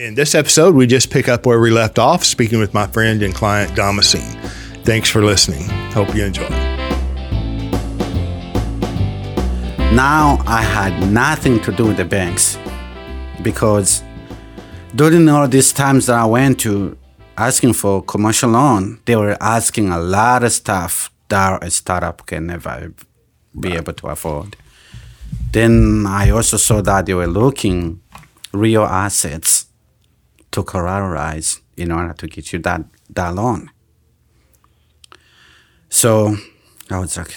In this episode, we just pick up where we left off, speaking with my friend and client, Damascene. Thanks for listening. Hope you enjoy. Now I had nothing to do with the banks because during all these times that I went to asking for commercial loan, they were asking a lot of stuff that a startup can never be able to afford. Then I also saw that they were looking real assets to collateralize in order to get you that, that loan. So I was like,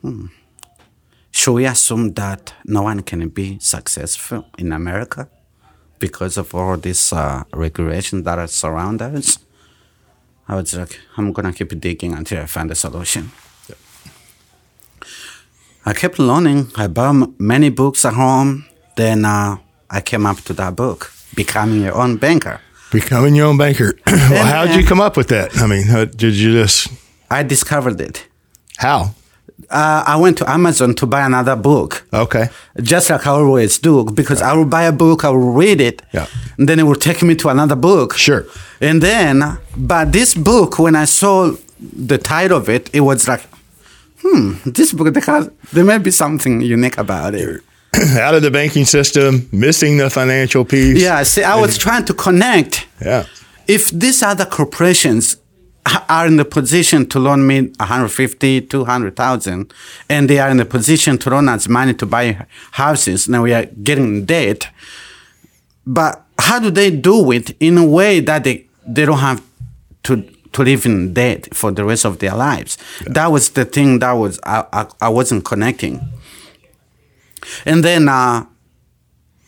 hmm, should we assume that no one can be successful in America because of all this uh, regulation that are surround us? I was like, I'm gonna keep digging until I find a solution. I kept learning. I bought many books at home. Then uh, I came up to that book, Becoming Your Own Banker. Becoming your own banker. well, how did you come up with that? I mean, how, did you just, I discovered it. how? Uh, I went to Amazon to buy another book. Okay. just like I always do, because I will buy a book, I will read it, Yeah. and then it will take me to another book. Sure. And then, but this book, when I saw the title of it, it was like, hmm, this book, there, has, there may be something unique about it. Out of the banking system, missing the financial piece. Yeah, see, I was trying to connect. Yeah. If these other corporations are in the position to loan me 150, 200,000, and they are in the position to loan us money to buy houses, now we are getting debt. But how do they do it in a way that they, they don't have to to live in debt for the rest of their lives? That was the thing that was I, I, I wasn't connecting. And then uh,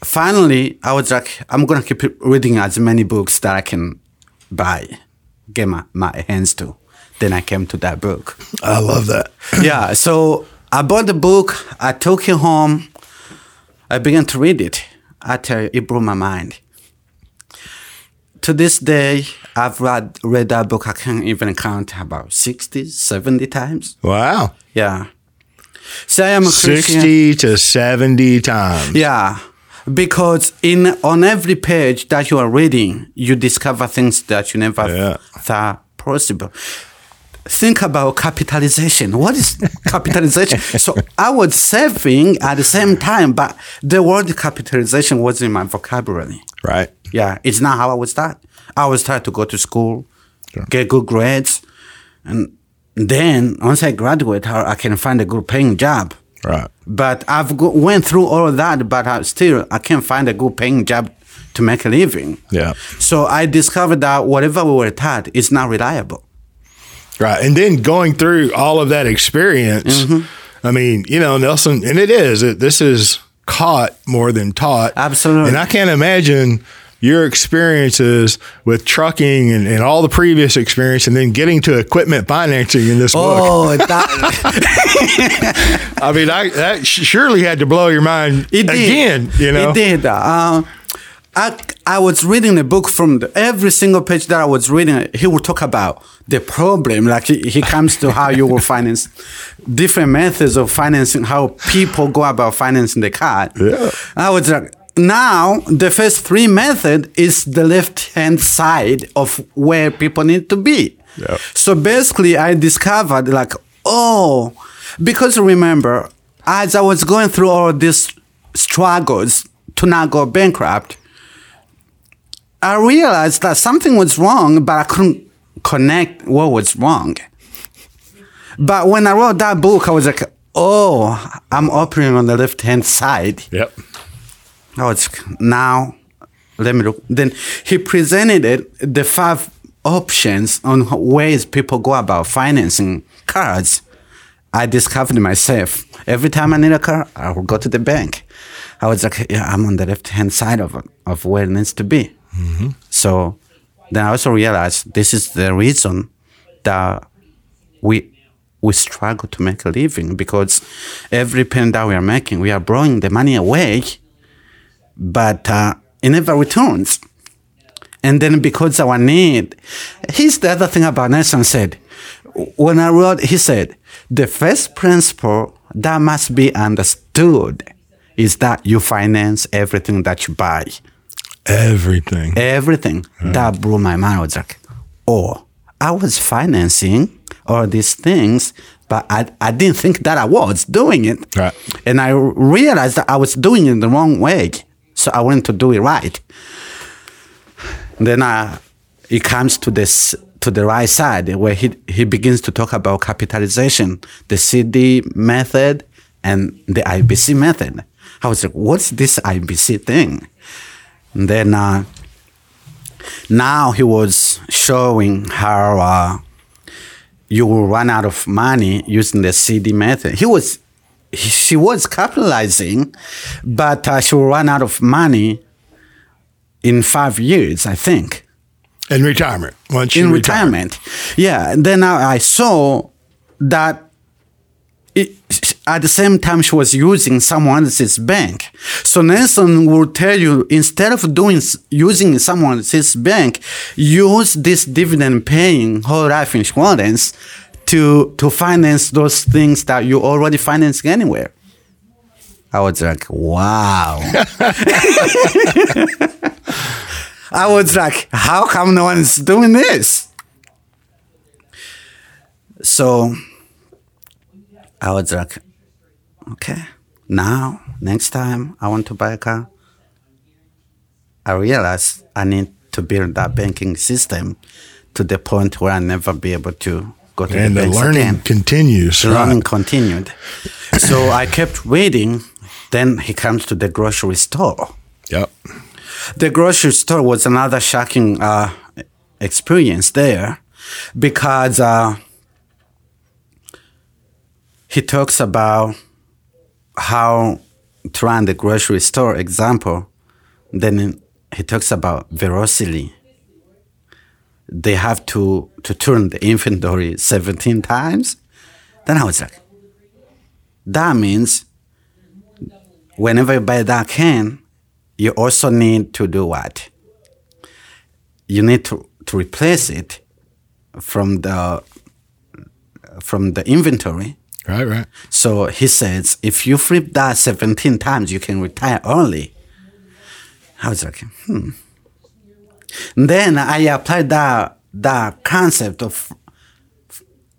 finally, I was like, I'm gonna keep reading as many books that I can buy, get my, my hands to. Then I came to that book. I love that. yeah, so I bought the book, I took it home, I began to read it. I tell you, it blew my mind. To this day, I've read, read that book, I can't even count about 60, 70 times. Wow. Yeah. So I am a Christian. 60 to 70 times. Yeah, because in on every page that you are reading, you discover things that you never Yeah. thought possible. Think about capitalization. What is capitalization? so I was saving at the same time, but the word capitalization was in my vocabulary. Right. Yeah, it's not how I was taught. I was taught to go to school, Sure. get good grades, and then once I graduate, I I can find a good paying job. Right. But I've go, went through all of that, but I still I can't find a good paying job to make a living. Yeah. So I discovered that whatever we were taught is not reliable. Right. And then going through all of that experience, Mm-hmm. I mean, you know, Nelson, and it is, it, this is caught more than taught. Absolutely. And I can't imagine your experiences with trucking and, and all the previous experience and then getting to equipment financing in this book. Oh, that, I mean, I, that surely had to blow your mind it did. again, you know? It did. Uh, I, I was reading the book from the, every single page that I was reading. He would talk about the problem. Like he, he comes to how you will finance different methods of financing, how people go about financing the car. Yeah. I was like, now the first three method is the left hand side of where people need to be. Yeah. So basically, I discovered like, oh, because remember, as I was going through all these struggles to not go bankrupt, I realized that something was wrong, but I couldn't connect what was wrong. But when I wrote that book, I was like, oh, I'm operating on the left hand side. Yep. Oh, I was now let me look. Then he presented it the five options on ways people go about financing cars. I discovered myself every time I need a car, I will go to the bank. I was like, yeah, I'm on the left hand side of of where it needs to be. Mm-hmm. So then I also realized this is the reason that we we struggle to make a living because every penny that we are making, we are blowing the money away, but uh, it never returns. And then because our need, here's the other thing about Nelson said. When I wrote, he said, the first principle that must be understood is that you finance everything that you buy. Everything. everything. That blew my mind. I was like, oh, I was financing all these things, but I, I didn't think that I was doing it. Right. And I realized that I was doing it the wrong way. So I wanted to do it right. Then uh, it comes to this to the right side where he, he begins to talk about capitalization, the CD method and the IBC method. I was like, what's this IBC thing? And then uh, now he was showing how uh, you will run out of money using the CD method. He was, she was capitalizing, but uh, she will run out of money in five years, I think In retirement. Once in retire. retirement. Yeah. And then I I saw that it, at the same time she was using someone else's bank. So Nelson will tell you instead of doing using someone else's bank, use this dividend paying whole life insurance to to finance those things that you already financing anywhere. I was like, wow. I was like, how come no one's doing this? So I was like, okay, now, next time I want to buy a car, I realized I need to build that banking system to the point where I never be able to go to And the the learning again. continues. The right? learning continued. so I kept waiting. Then he comes to the grocery store. Yep. The grocery store was another shocking uh, experience there because uh, he talks about how to run the grocery store example. Then he talks about velocity. They have to, to turn the inventory 17 times. Then I was like, that means whenever you buy that can, you also need to do what? You need to, to replace it from the from the inventory. Right, right. So he says, if you flip that 17 times, you can retire early. I was like, hmm. Then I applied that that concept of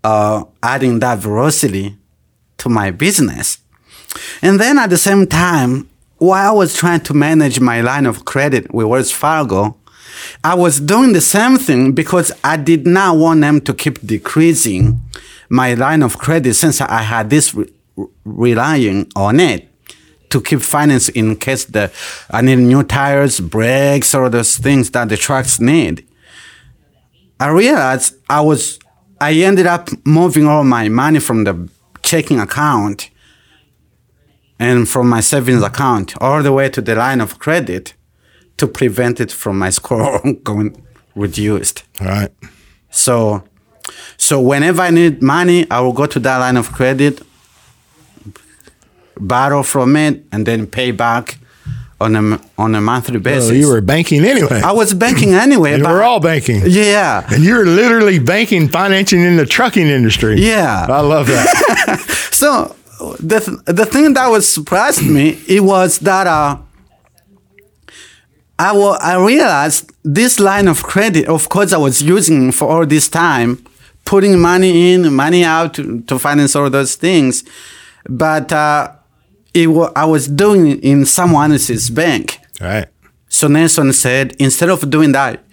uh, adding that velocity to my business. And then at the same time, while I was trying to manage my line of credit with Wells Fargo, I was doing the same thing because I did not want them to keep decreasing my line of credit since I had this re- relying on it to keep finance in case the I need new tires, brakes, or those things that the trucks need. I realized I was I ended up moving all my money from the checking account and from my savings account all the way to the line of credit to prevent it from my score going reduced. All right. So so whenever I need money, I will go to that line of credit, borrow from it, and then pay back on a on a monthly basis. So you were banking anyway. I was banking anyway. we're all banking. Yeah. And you're literally banking, financing in the trucking industry. Yeah. I love that. So the th- the thing that was surprised me it was that uh, I wa- I realized this line of credit, of course, I was using for all this time, putting money in, money out to, to finance all those things, but uh, it wa- I was doing it in someone else's bank. Right. So Nelson said, instead of doing that,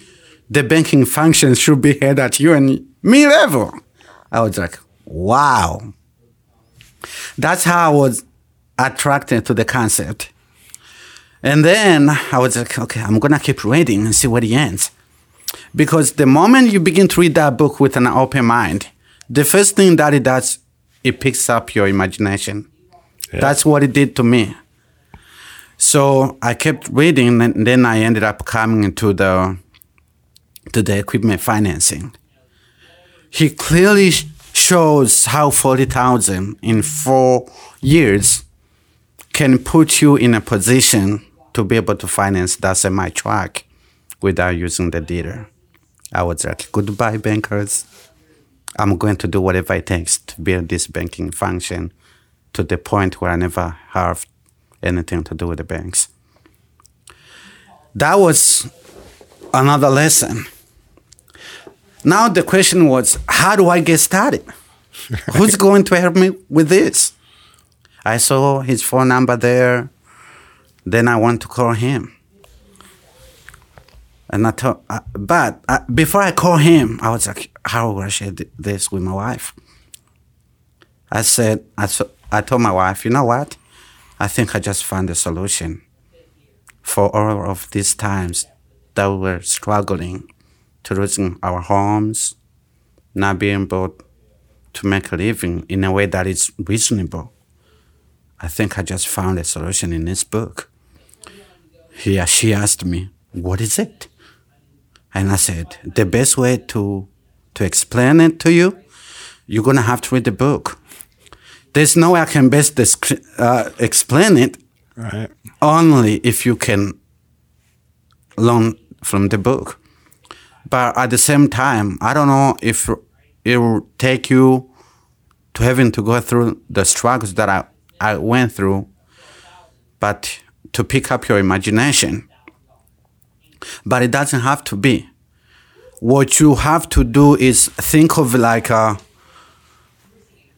the banking function should be held at you and me level. I was like, wow. That's how I was attracted to the concept. And then I was like, okay, I'm gonna keep reading and see where it ends. Because the moment you begin to read that book with an open mind, the first thing that it does, it picks up your imagination. That's what it did to me. So I kept reading, and then I ended up coming to the to the equipment financing. He clearly shows how forty thousand in four years can put you in a position to be able to finance that semi truck without using the dealer. I was like, goodbye, bankers. I'm going to do whatever it takes to build this banking function to the point where I never have anything to do with the banks. that was another lesson. Now the question was, how do I get started? Who's going to help me with this? I saw his phone number there. Then I want to call him. And I thought, uh, but uh, before I call him, I was like, how will I share th- this with my wife? I said, I, so, I told my wife, you know what? I think I just found a solution for all of these times that we were struggling to losing our homes, not being able to make a living in a way that is reasonable. I think I just found a solution in this book. He, she asked me, What is it? And I said, The best way to, to explain it to you, you're going to have to read the book. There's no way I can best descri- uh, explain it Right. only if you can learn from the book. But at the same time, I don't know if it will take you to having to go through the struggles that I, I went through, but to pick up your imagination. But it doesn't have to be. What you have to do is think of like a,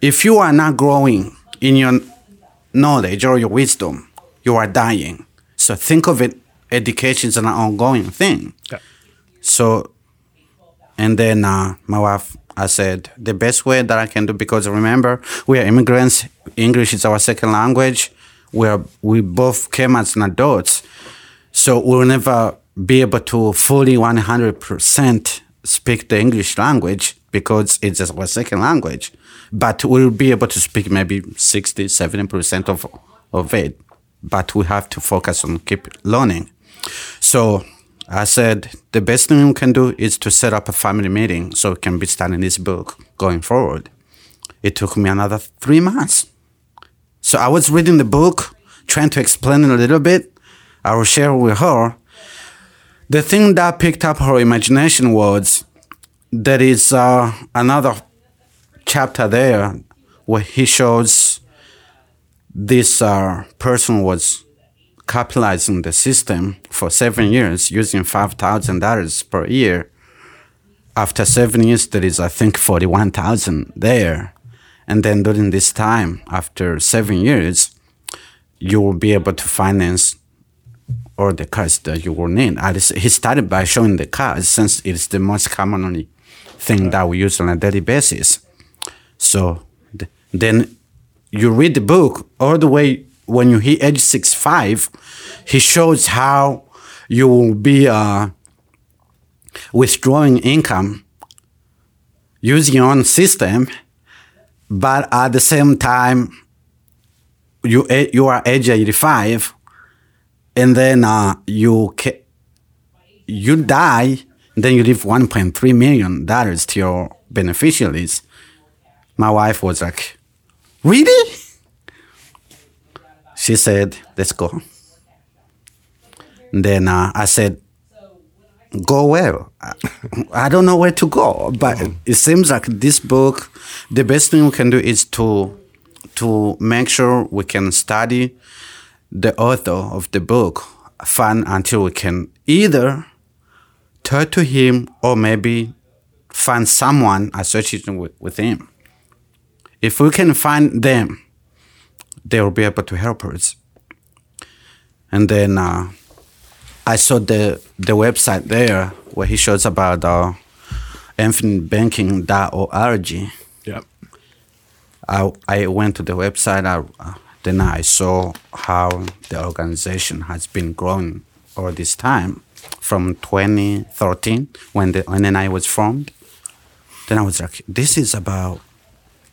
if you are not growing in your knowledge or your wisdom, you are dying. So think of it, education is an ongoing thing. Yeah. So, and then uh, my wife, I said, the best way that I can do, because remember, we are immigrants, English is our second language. We, are, we both came as an adults. So we'll never be able to fully 100% speak the English language because it's our second language. But we'll be able to speak maybe 60, 70% of, of it. But we have to focus on keep learning. So I said the best thing we can do is to set up a family meeting so we can be studying this book going forward. It took me another three months. So I was reading the book, trying to explain it a little bit. I will share with her. The thing that picked up her imagination was there is uh, another chapter there where he shows this uh, person was capitalizing the system for seven years using $5,000 per year. After seven years, there is, I think, 41,000 there. And then during this time, after seven years, you will be able to finance all the cars that you will need. He started by showing the cars since it's the most commonly thing that we use on a daily basis. So th- then you read the book all the way when you hit age six five, he shows how you will be uh, withdrawing income using your own system, but at the same time, you you are age 85, and then uh, you you die, then you leave 1.3 million dollars to your beneficiaries. My wife was like, "Really?" She said, "Let's go." Then uh, I said, "Go where? I, don't know where to go." But it seems like this book, the best thing we can do is to to make sure we can study the author of the book fun until we can either turn to him or maybe find someone associated with, with him. If we can find them, they will be able to help us. And then uh, I saw the the website there where he shows about uh, infinitebanking.org. Yep. I, I went to the website. I, uh, then I saw how the organization has been growing all this time from 2013 when the NNI was formed. Then I was like, this is about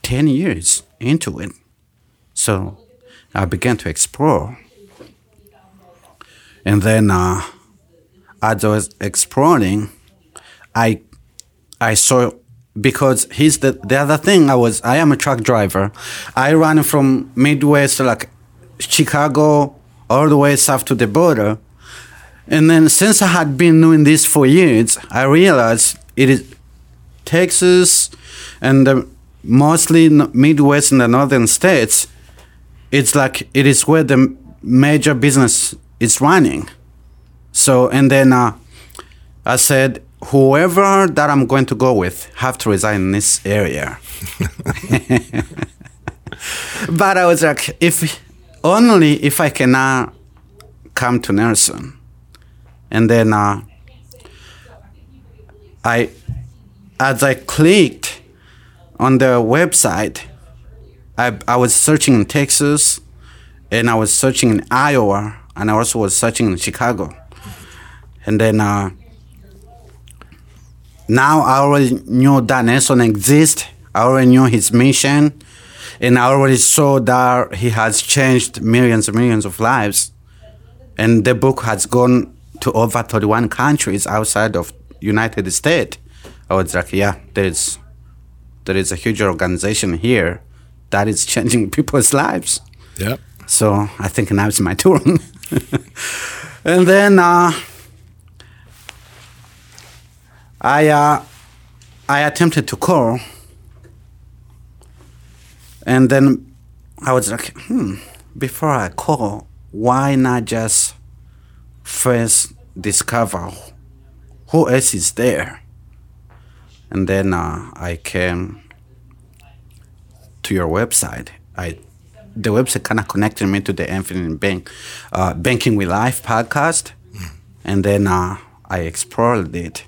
10 years into it. So I began to explore. And then uh, as I was exploring, I I saw because he's the the other thing I was I am a truck driver. I run from Midwest like Chicago all the way south to the border. And then since I had been doing this for years, I realized it is Texas and the mostly Midwest and the northern states. It's like it is where the major business is running. So and then uh, I said, whoever that I'm going to go with have to reside in this area. but I was like, if only if I can cannot come to Nelson, and then uh, I, as I clicked on the website, I I was searching in Texas, and I was searching in Iowa, and I also was searching in Chicago, and then. Uh, now I already knew that Nelson exists. I already knew his mission, and I already saw that he has changed millions and millions of lives. And the book has gone to over 31 countries outside of United States. I was like, yeah, there is, there is a huge organization here that is changing people's lives. Yep. So I think now it's my turn. and then uh, I uh, I attempted to call, and then I was like, hmm, before I call, why not just first discover who else is there? And then uh, I came to your website. I the website kind of connected me to the Infinite Bank, uh, Banking with Life podcast, and then uh, I explored it.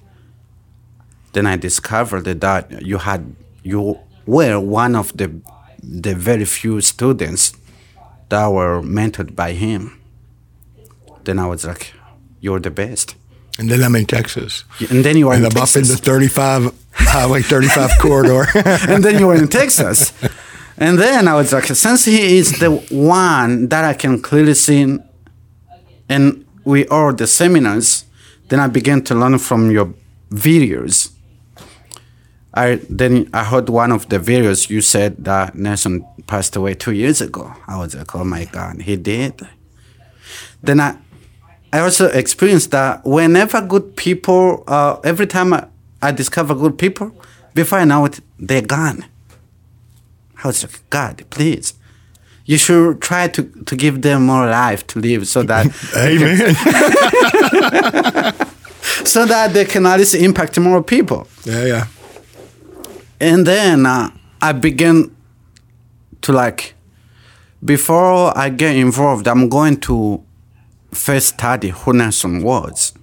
Then I discovered that you had you were one of the the very few students that were mentored by him. Then I was like, "You're the best." And then I'm in Texas. And then you are And in I'm up in the 35, Highway 35 corridor. and then you were in Texas. And then I was like, since he is the one that I can clearly see, and we are the seminars, then I began to learn from your videos. I then I heard one of the videos you said that Nelson passed away two years ago. I was like, oh my God, he did. Then I, I also experienced that whenever good people, uh, every time I, I discover good people, before I know it, they're gone. I was like, God, please. You should try to, to give them more life to live so that Amen. so that they can at least impact more people. yeah, yeah. And then uh, I began to like, before I get involved, I'm going to first study who Nelson was.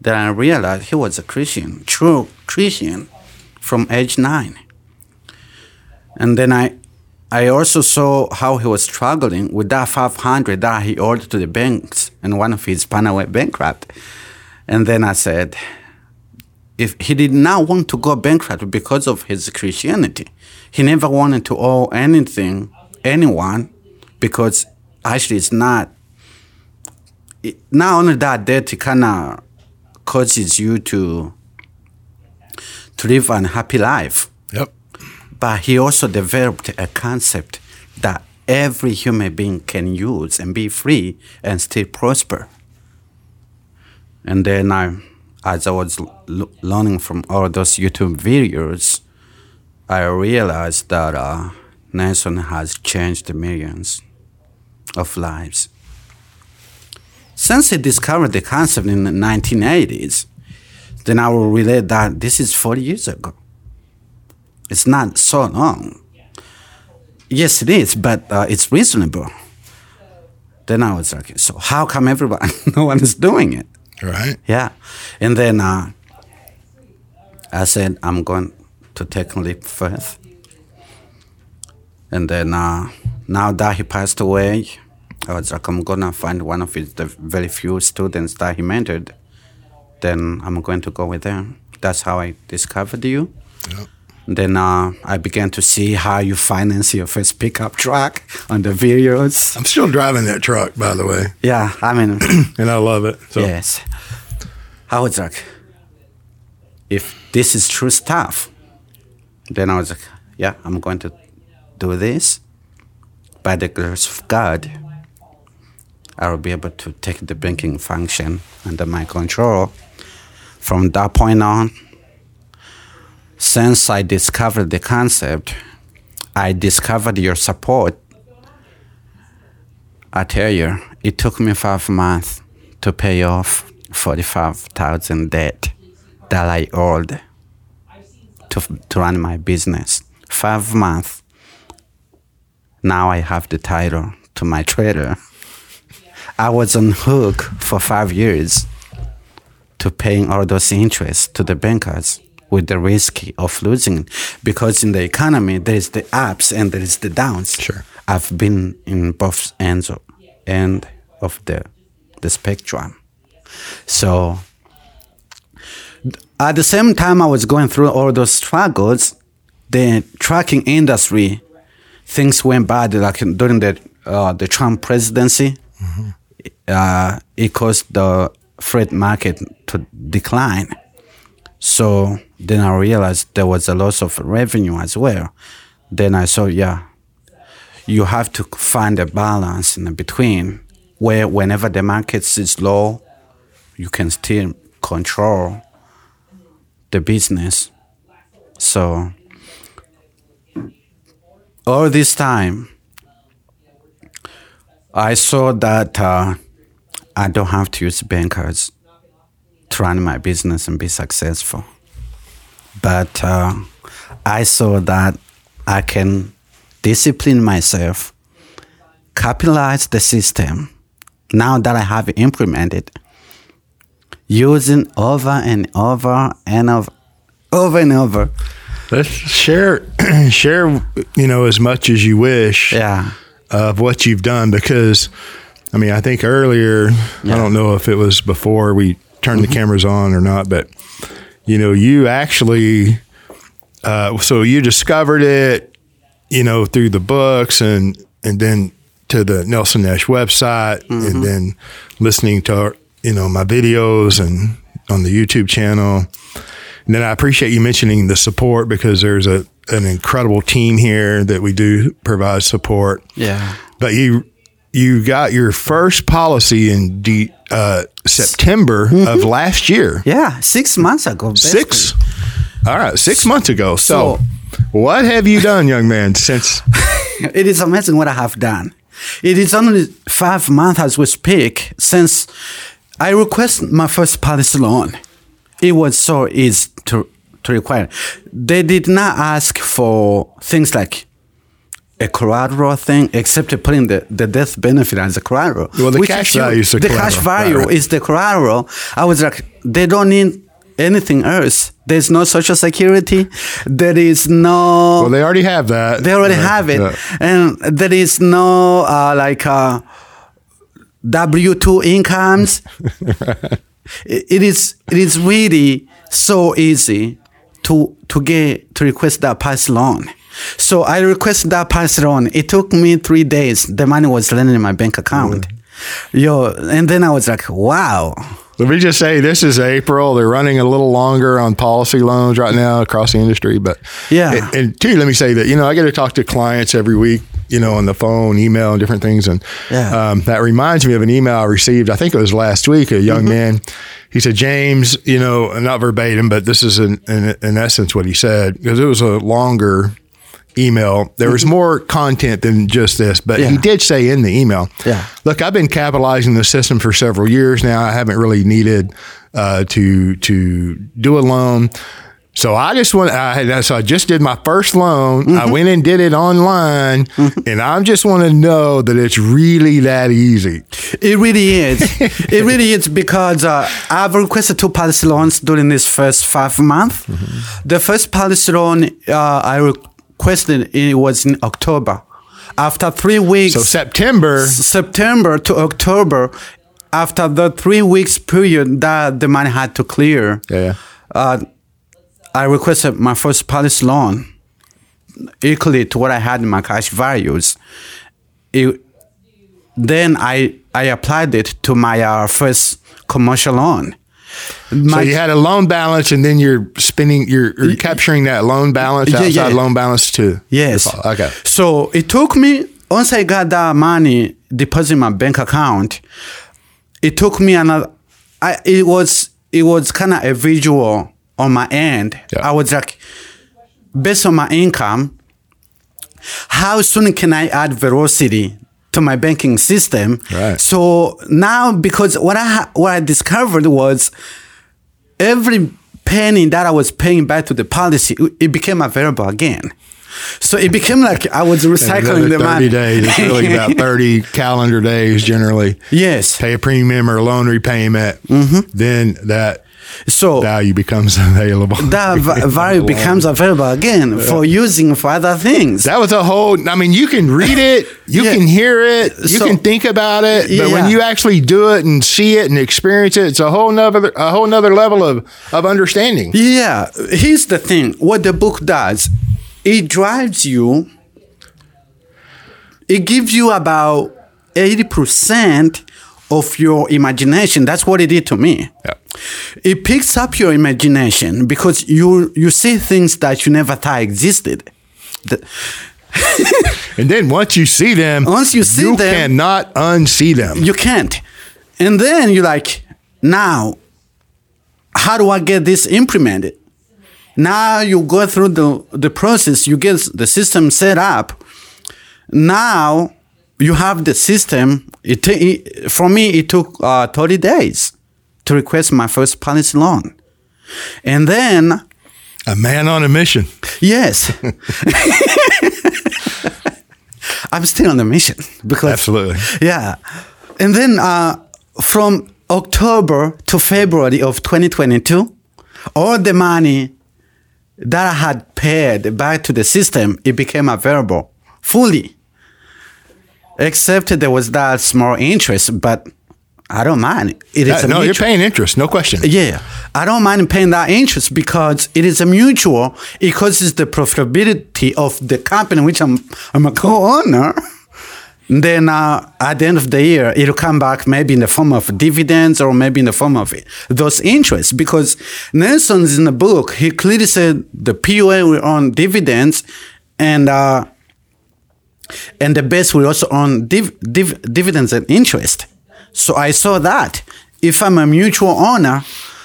Then I realized he was a Christian, true Christian, from age nine. And then I, I also saw how he was struggling with that 500 that he owed to the banks, and one of his partner went bankrupt. And then I said, if he did not want to go bankrupt because of his Christianity, he never wanted to owe anything, anyone, because actually it's not. It, not only that, debt kind of causes you to to live an happy life, Yep. but he also developed a concept that every human being can use and be free and still prosper. And then I, as I was l- learning from all those YouTube videos, I realized that uh, Nelson has changed millions of lives. Since he discovered the concept in the 1980s, then I will relate that this is 40 years ago. It's not so long. Yes, it is, but uh, it's reasonable. Then I was like, so how come everyone, no one is doing it? Right. Yeah. And then uh, I said, I'm going to take a leap first. And then uh, now that he passed away, was like, I'm going to find one of his the very few students that he mentored. Then I'm going to go with them. That's how I discovered you. Yep. Then uh, I began to see how you finance your first pickup truck on the videos. I'm still driving that truck, by the way, Yeah, I mean, and I love it. So Yes. I was like, if this is true stuff, then I was like, yeah, I'm going to do this. By the grace of God, I will be able to take the banking function under my control. From that point on, since I discovered the concept, I discovered your support. I tell you, it took me five months to pay off forty-five thousand debt that I owed to to run my business. Five months. Now I have the title to my trailer. I was on hook for five years to paying all those interests to the bankers with the risk of losing because in the economy there is the ups and there is the downs. Sure. I've been in both ends of, end of the the spectrum. So at the same time I was going through all those struggles, the trucking industry things went bad like during the uh, the Trump presidency. Uh, it caused the freight market to decline. So then I realized there was a loss of revenue as well. Then I saw, yeah, you have to find a balance in between where whenever the market is low, you can still control the business. So all this time, I saw that uh, I don't have to use bankers to run my business and be successful. But uh, I saw that I can discipline myself, capitalize the system. Now that I have implemented, using over and over and over, over and over. Let's share share you know as much as you wish Yeah. Of what you've done because I mean I think earlier I don't know if it was before we turned the cameras on or not but you know you actually uh, so you discovered it you know through the books and and then to the Nelson Nash website and then listening to you know my videos and on the YouTube channel. And then I appreciate you mentioning the support because there's a an incredible team here that we do provide support. Yeah. But you you got your first policy in de, uh, September of last year. Yeah. Six months ago. basically. Six. All right, six months ago. So, So- what have you done, young man, since? it is amazing what I have done. It is only five months as we speak since I requested my first policy loan. It was so easy to, to require. They did not ask for things like a collateral thing, except putting the, the death benefit as a collateral. Well, the cash value is the the cash collateral. value Right, right. is the collateral. I was like, they don't need anything else. There's no social security. There is no. Well, they already have that. They already have it, yeah. and there is no uh, like uh, W two incomes. it, it is it is really so easy to to get to request that pass loan. So I requested that pass loan. It took me three days. The money was landing in my bank account. Yo, and then I was like, wow. Let me just say, this is April. They're running a little longer on policy loans right now across the industry. But Yeah. and, and two, let me say that you know I get to talk to clients every week, you know, on the phone, email, and different things. And Yeah. um, that reminds me of an email I received. I think it was last week. A young man, he said, James, you know, not verbatim, but this is in in, in essence what he said because it was a longer email. There was more content than just this, but he did say in the email, Yeah. Look, I've been capitalizing the system for several years now. I haven't really needed uh, to to do a loan. So I just went. I so I just did my first loan. I went and did it online, and I just want to know that it's really that easy. It really is. it really is because uh, I've requested two policy loans during this first five months. The first policy loan uh, I requested it was in October. After three weeks, So September, September to October, after the three weeks period that the money had to clear, yeah, uh, I requested my first policy loan equally to what I had in my cash values. It, then I I applied it to my uh, first commercial loan. so you had a loan balance, and then you're spending, you're, you're capturing that loan balance Yeah, outside yeah. loan balance too. yes. Okay. So it took me once I got that money deposited in my bank account. It took me another. I it was it was kind of a visual on my end. Yeah. I was like, based on my income, how soon can I add velocity to my banking system. Right. So now, because what I what I discovered was every penny that I was paying back to the policy, it became available again. So it became like I was recycling the 30 money. days. It's really about 30 calendar days generally. yes. Pay a premium or a loan repayment. Mm-hmm. Then that So value becomes available. that va- value becomes available again for using for other things. That was a whole. I mean, you can read it, you Yeah. can hear it, you So- can think about it, but when you actually do it and see it and experience it, it's a whole nother a whole nother level of of understanding. Yeah, here's the thing. What the book does, it drives you. It gives you about eighty percent of your imagination. That's what it did to me. Yeah. It picks up your imagination because you you see things that you never thought existed. The- And then once you see them, Once you see you them- cannot unsee them. you can't. And then you're like, now, how do I get this implemented? Now you go through the, the process, you get the system set up. Now you have the system. It, it for me, it took uh, 30 days to request my first policy loan. And then, a man on a mission. yes, I'm still on the mission because Absolutely. yeah. And then uh, from October to February of 2022, all the money that I had paid back to the system, it became available fully. Except there was that small interest, but I don't mind. It is Uh, no, you're paying interest, no question. yeah, I don't mind paying that interest because it is a mutual. It causes the profitability of the company, which I'm I'm a co-owner. Then uh, at the end of the year, it'll come back maybe in the form of dividends or maybe in the form of those interests. Because Nelson's in the book, he clearly said the PUA will earn dividends, and uh, and the base will also earn div- div- dividends and interest. So I saw that. If I'm a mutual owner,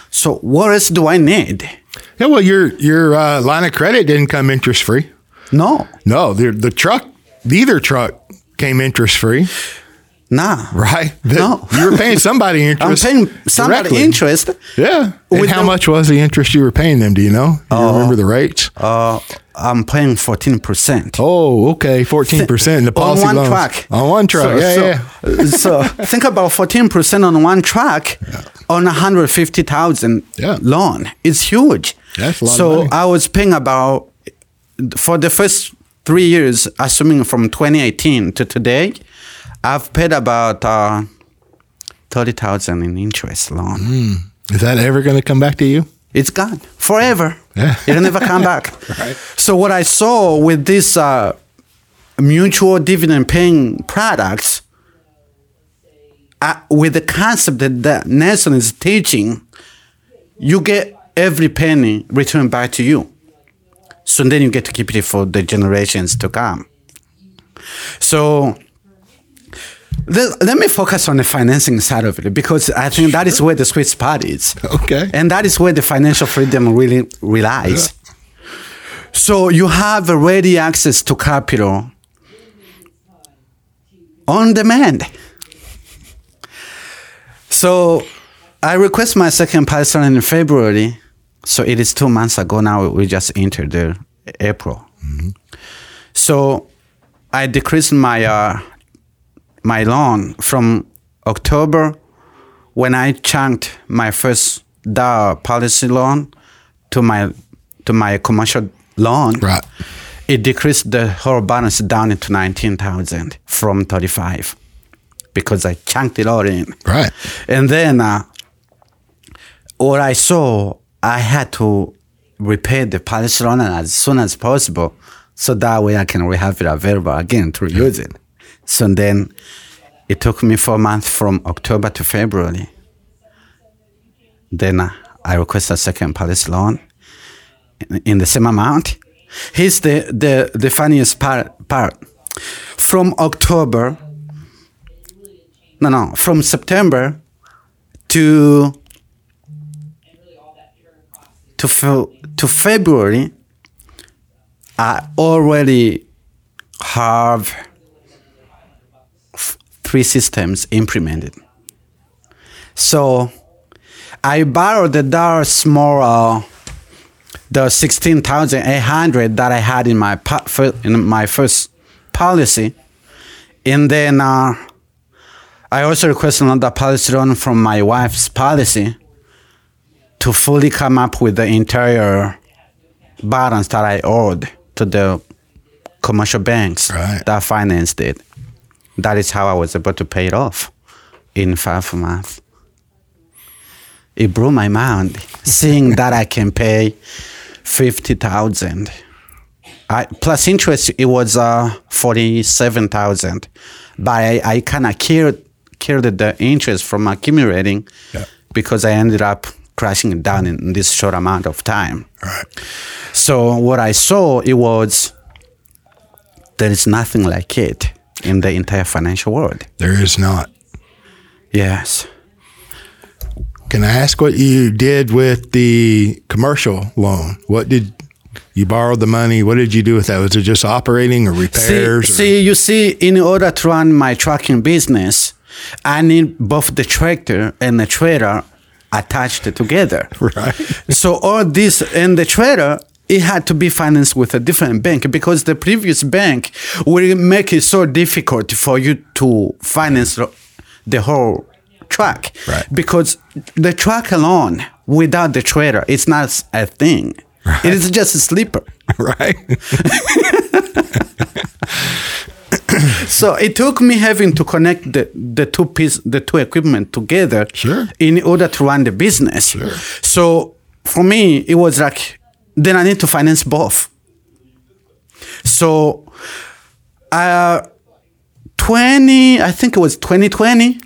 so what else do I need? Yeah, well, your your uh, line of credit didn't come interest free. No, No, the the truck, either truck came interest free, nah. right? No. you were paying somebody interest. I'm paying somebody directly. interest. Yeah. And how the- much was the interest you were paying them? Do you know? Do you remember the rates? Uh, I'm paying 14%. Oh, okay, fourteen percent. The policy on one loans. truck. On one truck. So, yeah, so, yeah. so think about 14% on one truck on 150,000 Yeah. loan. It's huge. That's a lot So. I was paying about, for the first three years, assuming from 2018 to today, I've paid about uh, 30,000 in interest loan. Is that ever going to come back to you? It's gone forever. Yeah. It'll never come back. Right. So what I saw with these uh, mutual dividend paying products, uh, with the concept that, that Nelson is teaching, you get every penny returned back to you. So then you get to keep it for the generations to come. So let, let me focus on the financing side of it because I think that is where the sweet spot is. Okay. And that is where the financial freedom really relies. So you have ready access to capital on demand. So I request my second pilot in February. So it is two months ago now. We just entered the April. So I decreased my uh, my loan from October when I chunked my first DAO policy loan to my to my commercial loan. Right. It decreased the whole balance down into nineteen thousand from thirty five because I chunked it all in. Right. And then uh, what I saw, I had to repay the policy loan as soon as possible, so that way I can have it available again to use it. So then, it took me four months from October to February. Then uh, I requested a second policy loan in, the same amount. Here's the, the, the funniest part, part. From October, no, no, from September to to to February, I already have three systems implemented. So I borrowed the dollar small, uh, the sixteen thousand eight hundred that I had in my in my first policy, and then uh, I also requested another policy loan from my wife's policy to fully come up with the entire balance that I owed to the commercial banks Right. that financed it. That is how I was able to pay it off in five months. It blew my mind seeing that I can pay fifty thousand. I, plus interest, it was uh, forty-seven thousand, but I, I kind of cured cured the interest from accumulating Yeah. because I ended up crashing it down in this short amount of time. Right. So what I saw it was there is nothing like it in the entire financial world. There is not. Yes. Can I ask what you did with the commercial loan? What did you borrow the money? What did you do with that? Was it just operating or See, repairs? or- see, you see, in order to run my trucking business, I need both the tractor and the trailer attached together. Right. So all this and the trailer, it had to be financed with a different bank because the previous bank will make it so difficult for you to finance the- whole truck. Right. Because the truck alone, without the trailer, it's not a thing. right. It is just a sleeper. right. So it took me having to connect the, the two piece the two equipment together Sure. in order to run the business. sure. So for me it was like then I need to finance both. So uh 20 I think it was 2020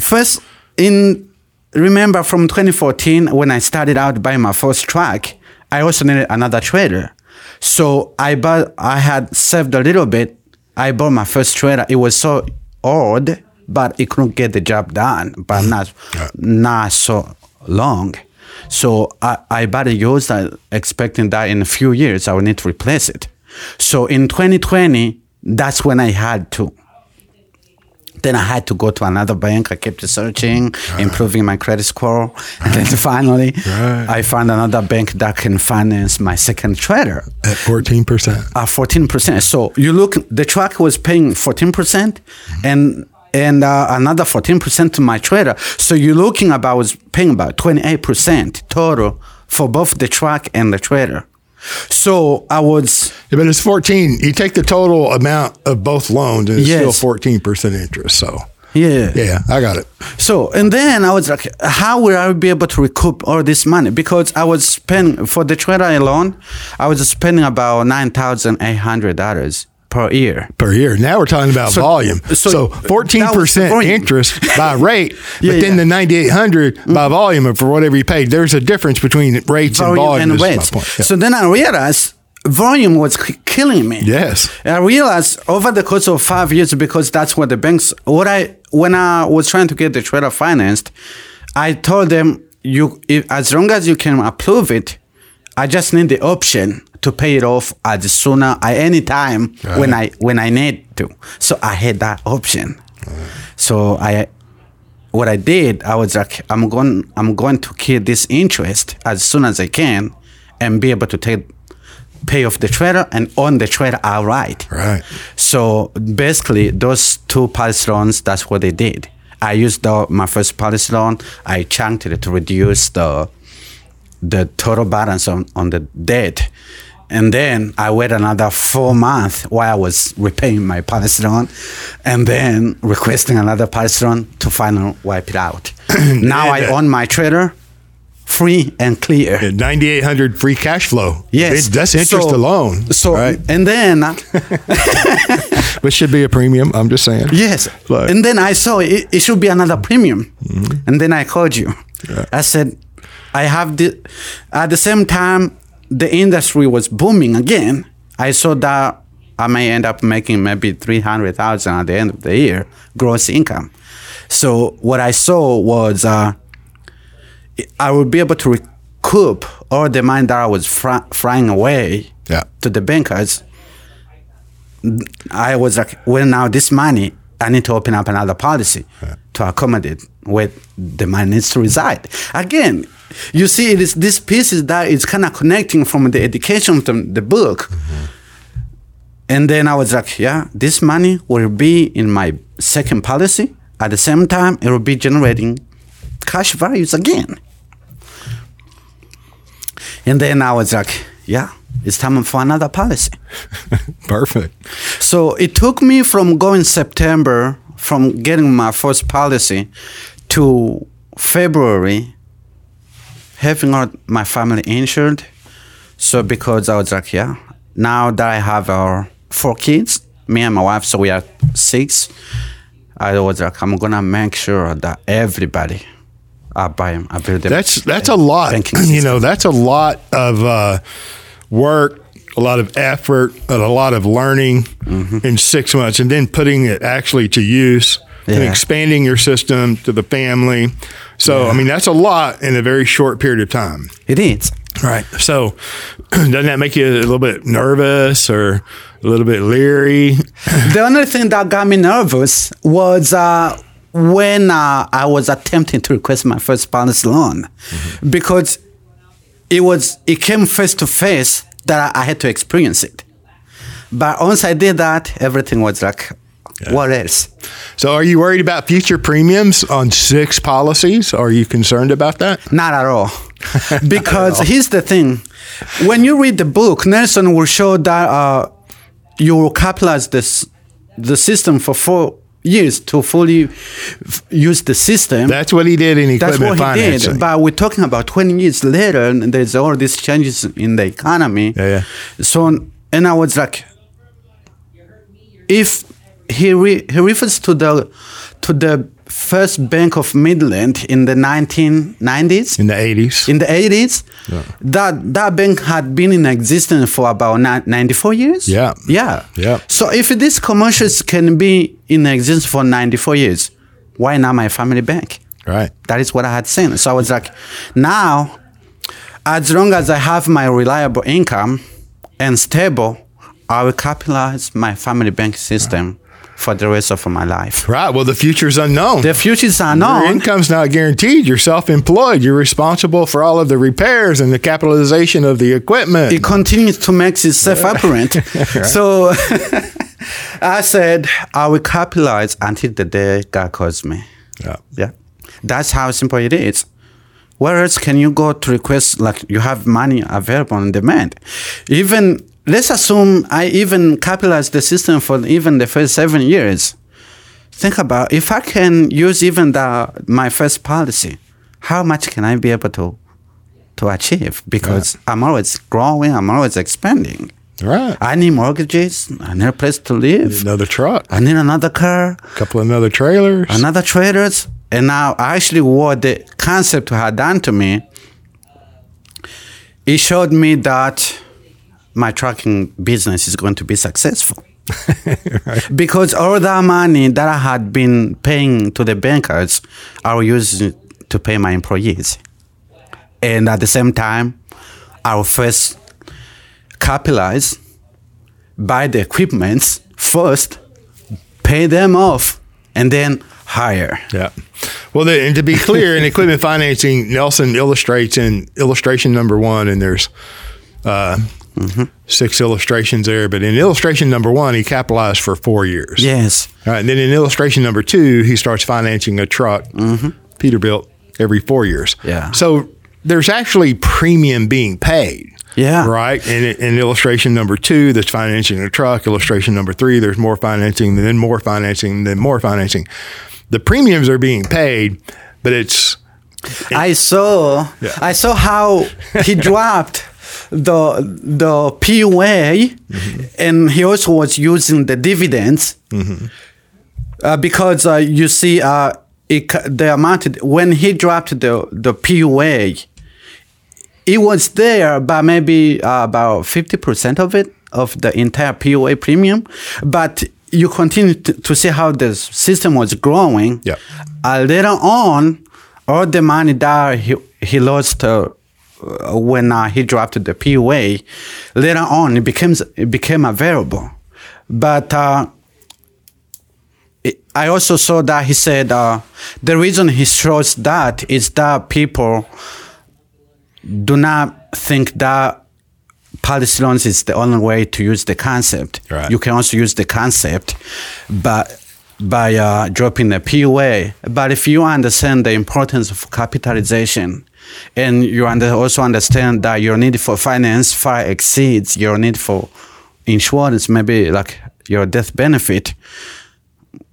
first in remember from 2014 when I started out buying my first truck, I also needed another trailer. So I bought I had saved a little bit. I bought my first trailer. It was so old, but it couldn't get the job done, but not not so long. So I, I bought a used uh, expecting that in a few years I would need to replace it. So in 2020, that's when I had to then I had to go to another bank. I kept searching, improving my credit score. And then finally, Right. I found another bank that can finance my second trailer At 14%. at 14%. So you look, the truck was paying 14% and and uh, another 14% to my trailer. So you're looking about, I was paying about 28% total for both the truck and the trailer. So I was Yeah, but it's 14. You take the total amount of both loans and it's Yes. still 14% interest. So, yeah. yeah, I got it. So, and then I was like, how will I be able to recoup all this money? Because I was spending, for the trailer alone, I was spending about $9,800 per year. Per year. Now we're talking about So- volume. so So, 14% interest by rate, Yeah, but then yeah. the 9800 by volume of for whatever you paid. There's a difference between rates and volume. and is my point. Yeah. So then I realized volume was killing me. Yes. I realized over the course of five years, because that's what the banks, what I, when I was trying to get the trailer financed, I told them, you, if, as long as you can approve it, I just need the option to pay it off as sooner at any time uh-huh. when I when I need to. So I had that option. Uh-huh. So I what I did, I was like, I'm going, I'm going to kill this interest as soon as I can, and be able to take, pay off the trailer and own the trailer outright. Right. So basically, those two policy loans, that's what they did. I used the, my first policy loan. I chunked it to reduce the the total balance on, on the debt. And then I waited another four months while I was repaying my policy loan and then requesting another policy loan to finally wipe it out. now I own my trailer free and clear. At 9800 free cash flow. Yes. It- that's interest So- alone. So, right. and then, Which should be a premium. I'm just saying. yes. And then I saw it, it should be another premium. Mm-hmm. And then I called you. I said, I have the, at the same time, the industry was booming again. I saw that I may end up making maybe 300,000 at the end of the year gross income. So what I saw was uh, I would be able to recoup all the money that I was fr- flying away Yeah. to the bankers. I was like, well, now this money I need to open up another policy to accommodate where the money needs to reside. Again, you see, it is this pieces that is kind of connecting from the education from the book. Mm-hmm. And then I was like, yeah, this money will be in my second policy. At the same time, it will be generating cash values again. And then I was like, yeah, it's time for another policy. Perfect. So it took me from going September, from getting my first policy, to February, having all my family insured. So because I was like, yeah, now that I have our four kids, me and my wife, so we are six. I was like, I'm gonna make sure that everybody I buy them. I build them. That's that's a lot. You know, that's a lot of uh, work, a lot of effort, and a lot of learning Mm-hmm. in six months, and then putting it actually to use and expanding your system to the family. So, I mean, that's a lot in a very short period of time. It is. Right. So, doesn't that make you a little bit nervous or a little bit leery? the only thing that got me nervous was uh, when uh, I was attempting to request my first balance loan, because it was it came face to face that I had to experience it. But once I did that, everything was like, what else? So, are you worried about future premiums on six policies? Are you concerned about that? Not at all. because here's the thing when you read the book, Nelson will show that uh, you will capitalize this, the system for four years to fully f- use the system. That's what he did in That's equipment what he did. But we're talking about 20 years later, and there's all these changes in the economy. Yeah, yeah. So, and I was like, if he re- he refers to the to the first Bank of Midland in the 1990s, in the 80s. in the 80s, Yeah. that that bank had been in existence for about ni- 94 years. Yeah. yeah, Yeah. So if these commercials can be in existence for 94 years, why not my family bank? right. That is what I had seen. So I was like, now, as long as I have my reliable income and stable, I will capitalize my family bank system for the rest of my life. Right. Well, the future's unknown. The futures are Your income's not guaranteed. You're self-employed. You're responsible for all of the repairs and the capitalization of the equipment. It continues to make itself apparent. So I said, I will capitalize until the day God calls me. yeah. Yeah. That's how simple it is. Where else can you go to request like you have money available on demand? Even let's assume I even capitalize the system for even the first seven years. Think about if I can use even the my first policy, how much can I be able to to achieve? Because I'm always growing, I'm always expanding. Right. I need mortgages, I need a place to live, Another truck. I need another car, A couple of other trailers. another trailers. and now I actually what the concept had done to me it showed me that my trucking business is going to be successful. Because all that money that i had been paying to the bankers i will use to pay my employees. And at the same time i will first capitalize buy the equipments first pay them off and then hire. Yeah. Well, the, and to be clear, in equipment financing, Nelson illustrates in illustration number one, and there's uh, six illustrations there. But in illustration number one, he capitalized for four years. yes All right. And then in illustration number two, he starts financing a truck, mm-hmm. Peterbilt, every four years. Yeah. So there's actually premium being paid. Yeah. Right. And in, in illustration number two, that's financing a truck. Illustration number three, there's more financing, then more financing, then more financing. The premiums are being paid, but it's I saw Yeah. I saw how he dropped the the PUA and he also was using the dividends uh, because uh, you see uh, it, the amount when he dropped the the PUA it was there but maybe uh, about 50% of it of the entire PUA premium. But you continue to, to see how the system was growing. Yeah. uh, later on all the money that he, he lost uh, when uh, he dropped the PUA later on it becomes it became available but uh, I also saw that he said uh, the reason he chose that is that people do not think that policy loans is the only way to use the concept. Right. You can also use the concept, but by uh, dropping the PUA. But if you understand the importance of capitalization, and you under, also understand that your need for finance far exceeds your need for insurance, maybe like your death benefit,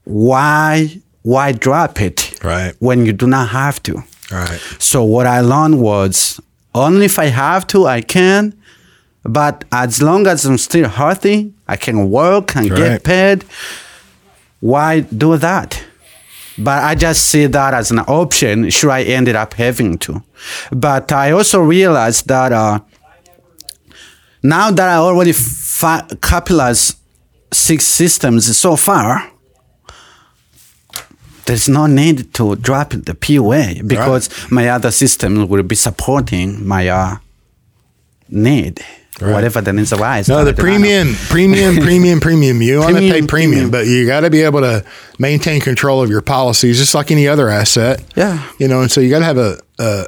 why why drop it Right. when you do not have to? Right. So what I learned was only if I have to, I can. But as long as I'm still healthy, I can work and Right. get paid. Why do that? But I just see that as an option. Sure, I ended up having to. But I also realized that uh, now that I already fi- capitalized six systems so far, there's no need to drop the PUA because my other systems will be supporting my uh, need, Right. whatever the needs arise. No, the premium, premium, premium, premium. You want to pay premium, premium. but you got to be able to maintain control of your policies, just like any other asset. Yeah. You know, and so you got to have a, a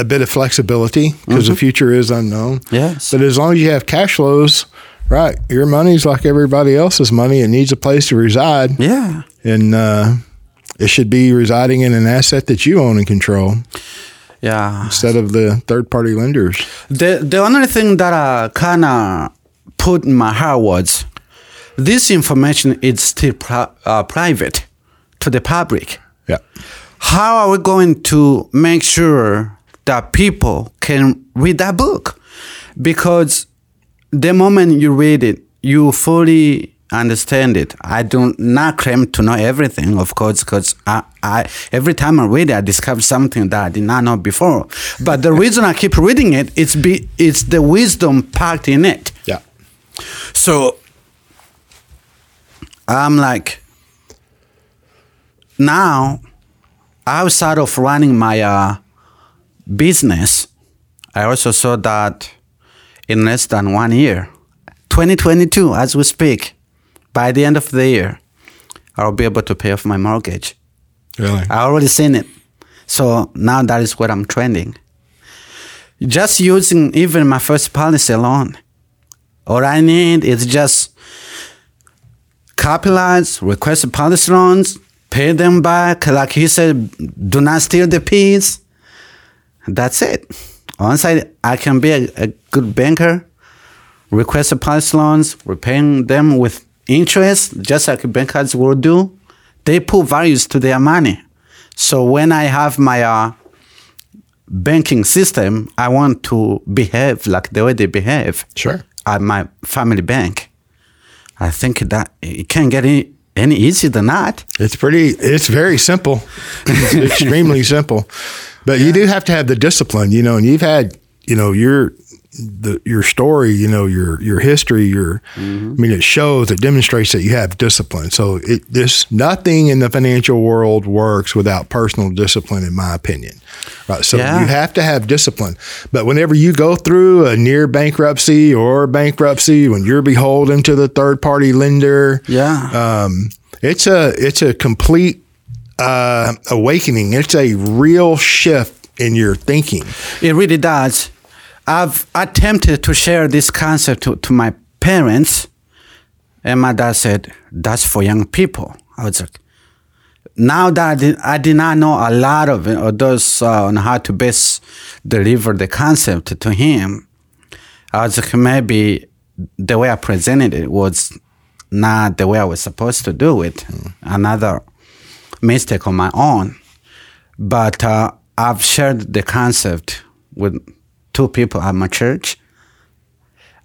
a bit of flexibility because the future is unknown. Mm-hmm. Yes. But as long as you have cash flows, right, your money's like everybody else's money. It needs a place to reside, Yeah. and uh, it should be residing in an asset that you own and control Yeah. instead of the third party lenders. The the only thing that I kind of put in my heart was this information is still pri- uh, private to the public. Yeah. How are we going to make sure that people can read that book? Because the moment you read it, you fully understand it. I do not claim to know everything, of course, because I, I every time I read it, I discover something that I did not know before. But the reason I keep reading it, it's be it's the wisdom packed in it. Yeah. So I'm like, now outside of running my uh, business, I also saw that in less than one year, 2022, as we speak, by the end of the year, I'll be able to pay off my mortgage. Really. I already seen it. So now that is what I'm trending. Just using even my first policy alone. All I need is just capitalize, request policy loans, pay them back. Like he said, do not steal the peas. That's it. Once I, I can be a, a good banker, request the policy loans, repaying them with interest, just like bankers will do, they put values to their money. So when I have my uh, banking system, I want to behave like the way they behave Sure. at my family bank. I think that it can't get any, any easier than that. It's pretty. It's very simple. It's extremely simple, but you do have to have the discipline. You know, and you've had. You know, your the your story. You know, your your history. Your. I mean, it shows. It demonstrates that you have discipline. So it this nothing in the financial world works without personal discipline, in my opinion. Right. So Yeah. you have to have discipline. But whenever you go through a near bankruptcy or bankruptcy, when you're beholden to the third party lender, Yeah. um, it's a it's a complete uh, awakening. It's a real shift in your thinking. It really does. I've attempted to share this concept to, to my parents, and my dad said, That's for young people. I was like, now that I did, I did not know a lot of it, or those uh, on how to best deliver the concept to him, I was like, maybe the way I presented it was not the way I was supposed to do it. Another mistake on my own. But uh, I've shared the concept with two people at my church.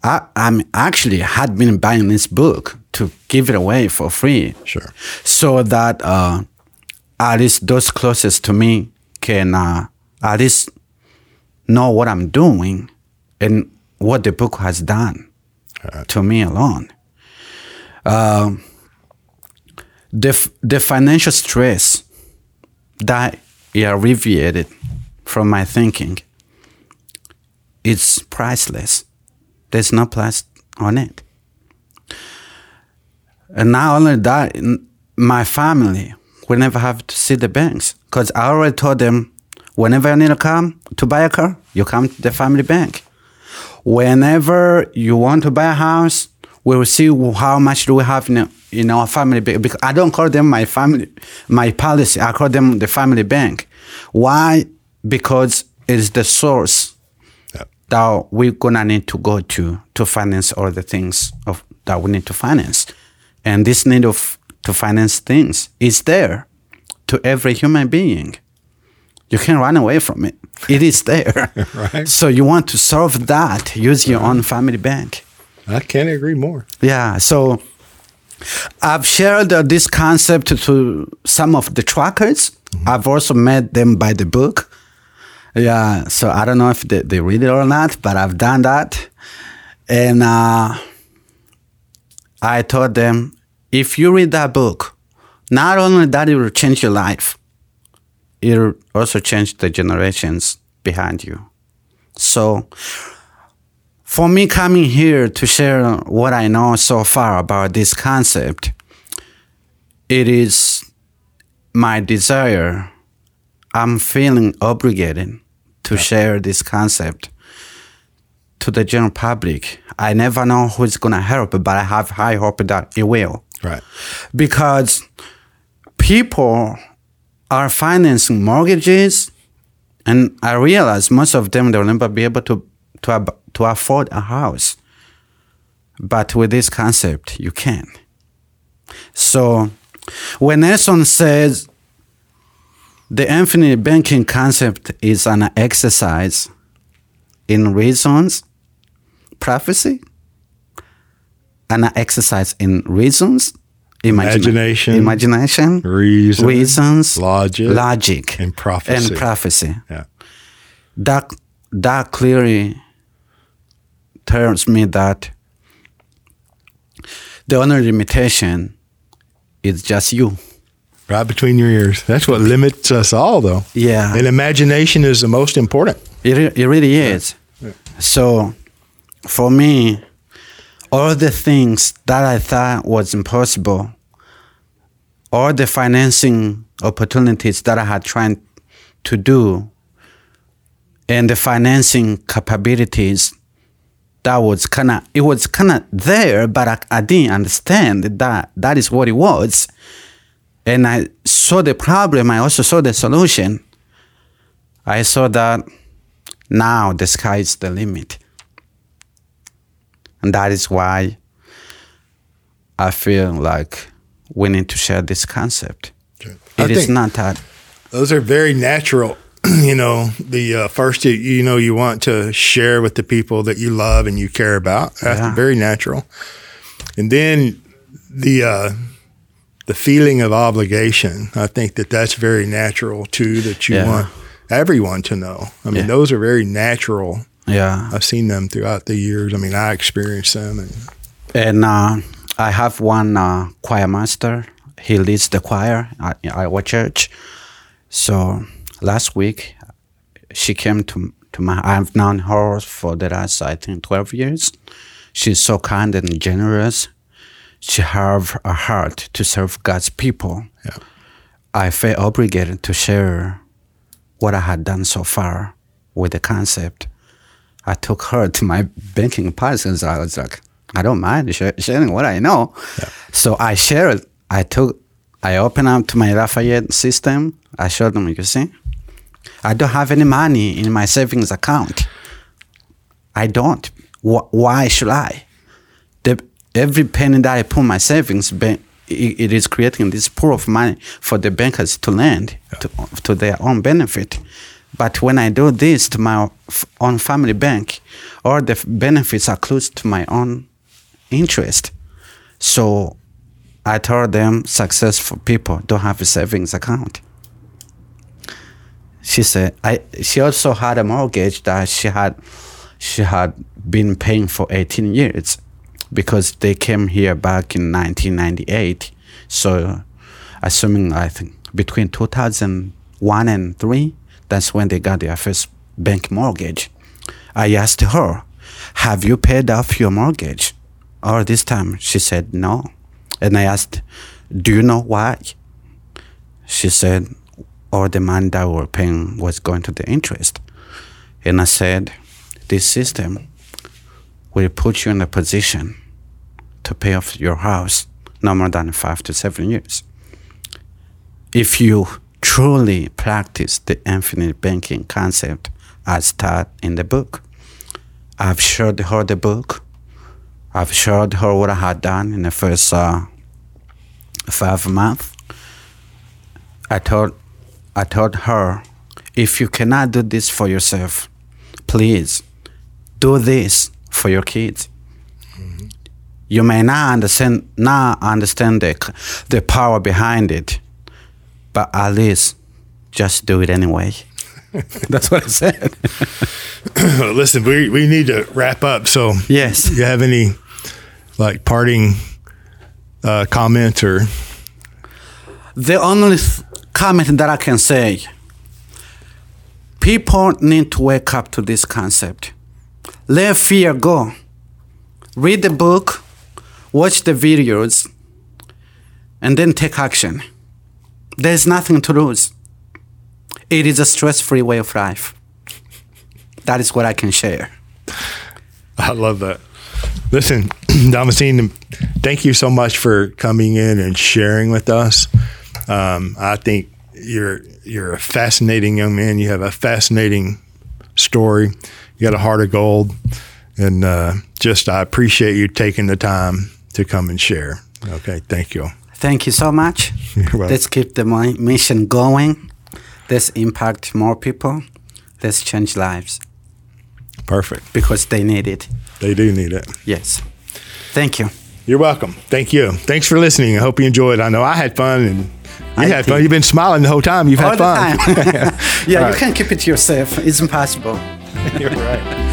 I I'm actually had been buying this book to give it away for free. Sure. So that uh, at least those closest to me can uh, at least know what I'm doing and what the book has done to me alone. Um, the the financial stress that it alleviated from my thinking is priceless. There's no price on it. And not only that, my family will never have to see the banks because I already told them whenever you need a car to buy a car, you come to the family bank. Whenever you want to buy a house, we will see how much do we have in, in our family bank. Because I don't call them my family, my policy. I call them the family bank. Why? Because it is the source. That we're gonna need to go to to finance all the things of that we need to finance, and this need of to finance things is there to every human being. You can't run away from it. It is there. Right. So you want to solve that, use your own family bank. I can't agree more. Yeah. So I've shared uh, this concept to some of the truckers. I've also met them by the book. Yeah. So I don't know if they, they read it or not, but I've done that. And uh, I told them if you read that book, not only that it will change your life, it'll also change the generations behind you. So for me coming here to share what I know so far about this concept, it is my desire. I'm feeling obligated to share this concept to the general public. I never know who's gonna help, but I have high hope that it will Right. because people are financing mortgages, and I realize most of them they'll never be able to to to afford a house. But with this concept, you can. So, when Nelson says the infinite banking concept is an exercise in reasons, prophecy, an exercise in reasons, imagina- Imagination. imagination, Reason, reasons, logic, logic, and prophecy. and prophecy. Yeah. That that clearly tells me that the only limitation is just you. Right between your ears. That's what limits us all, though. Yeah. And imagination is the most important. It, re- it really is. So, for me, all the things that I thought was impossible, all the financing opportunities that I had tried to do, and the financing capabilities that was kind of it was kind of there, but I, I didn't understand that that is what it was, and I saw the problem. I also saw the solution. I saw that now the sky is the limit. And that is why I feel like we need to share this concept. I It is not that. those are very natural. you know, the uh, first you, you know you want to share with the people that you love and you care about. That's Yeah. very natural. And then the uh, the feeling of obligation. I think that that's very natural too. That you Yeah. want everyone to know. I mean, Yeah. those are very natural. Yeah. I've seen them throughout the years. I mean, I experienced them, and And uh, I have one uh, choir master. He leads the choir at, our church. So last week, she came to to my. I've known her for the last I think twelve years. She's so kind and generous. She have a heart to serve God's people. Yeah. I felt obligated to share what I had done so far with the concept. I took her to my banking partners. I was like, I don't mind sharing what I know. So I shared. I took, I opened up to my Lafayette system. I showed them, you see, I don't have any money in my savings account. I don't. Wh- why should I? Every penny that I put in my savings, bank, it, it is creating this pool of money for the bankers to lend to, to their own benefit. But when I do this to my own family bank, all the benefits are close to my own interest. So I told them successful people don't have a savings account. She said I she also had a mortgage that she had she had been paying for 18 years because they came here back in 1998. So assuming I think between 2001 and 3 that's when they got their first bank mortgage. I asked her, "Have you paid off your mortgage?" All this time she said no. And I asked, Do you know why? She said, All the money that we were paying was going to the interest. And I said, This system will put you in a position to pay off your house no more than five to seven years. If you truly practice the infinite banking concept as taught in the book, I've showed her the book. I've showed her what I had done in the first uh, five months. I told, I told her, if you cannot do this for yourself, please do this for your kids. You may not understand, not understand the, the power behind it, but at least just do it anyway. That's what I said. Listen, we we need to wrap up. So Yes. you have any like parting uh, comments or The only th- comment that I can say people need to wake up to this concept. Let fear go. Read the book, watch the videos, and then take action. There's nothing to lose. It is a stress free way of life. That is what I can share. I love that. Listen, Damascene, thank you so much for coming in and sharing with us. Um, I think you're you're a fascinating young man. You have a fascinating story. You got a heart of gold, and uh, just I appreciate you taking the time to come and share. Okay, thank you. Thank you so much. Let's keep the mission going. Let's impact more people. Let's change lives Perfect. because they need it. They do need it. Yes. Thank you. You're welcome. Thank you. Thanks for listening. I hope you enjoyed. I know I had fun, and you I had fun. You've been smiling the whole time. You've All had the fun. time. yeah, All you right. can't keep it to yourself. It's impossible. You're right.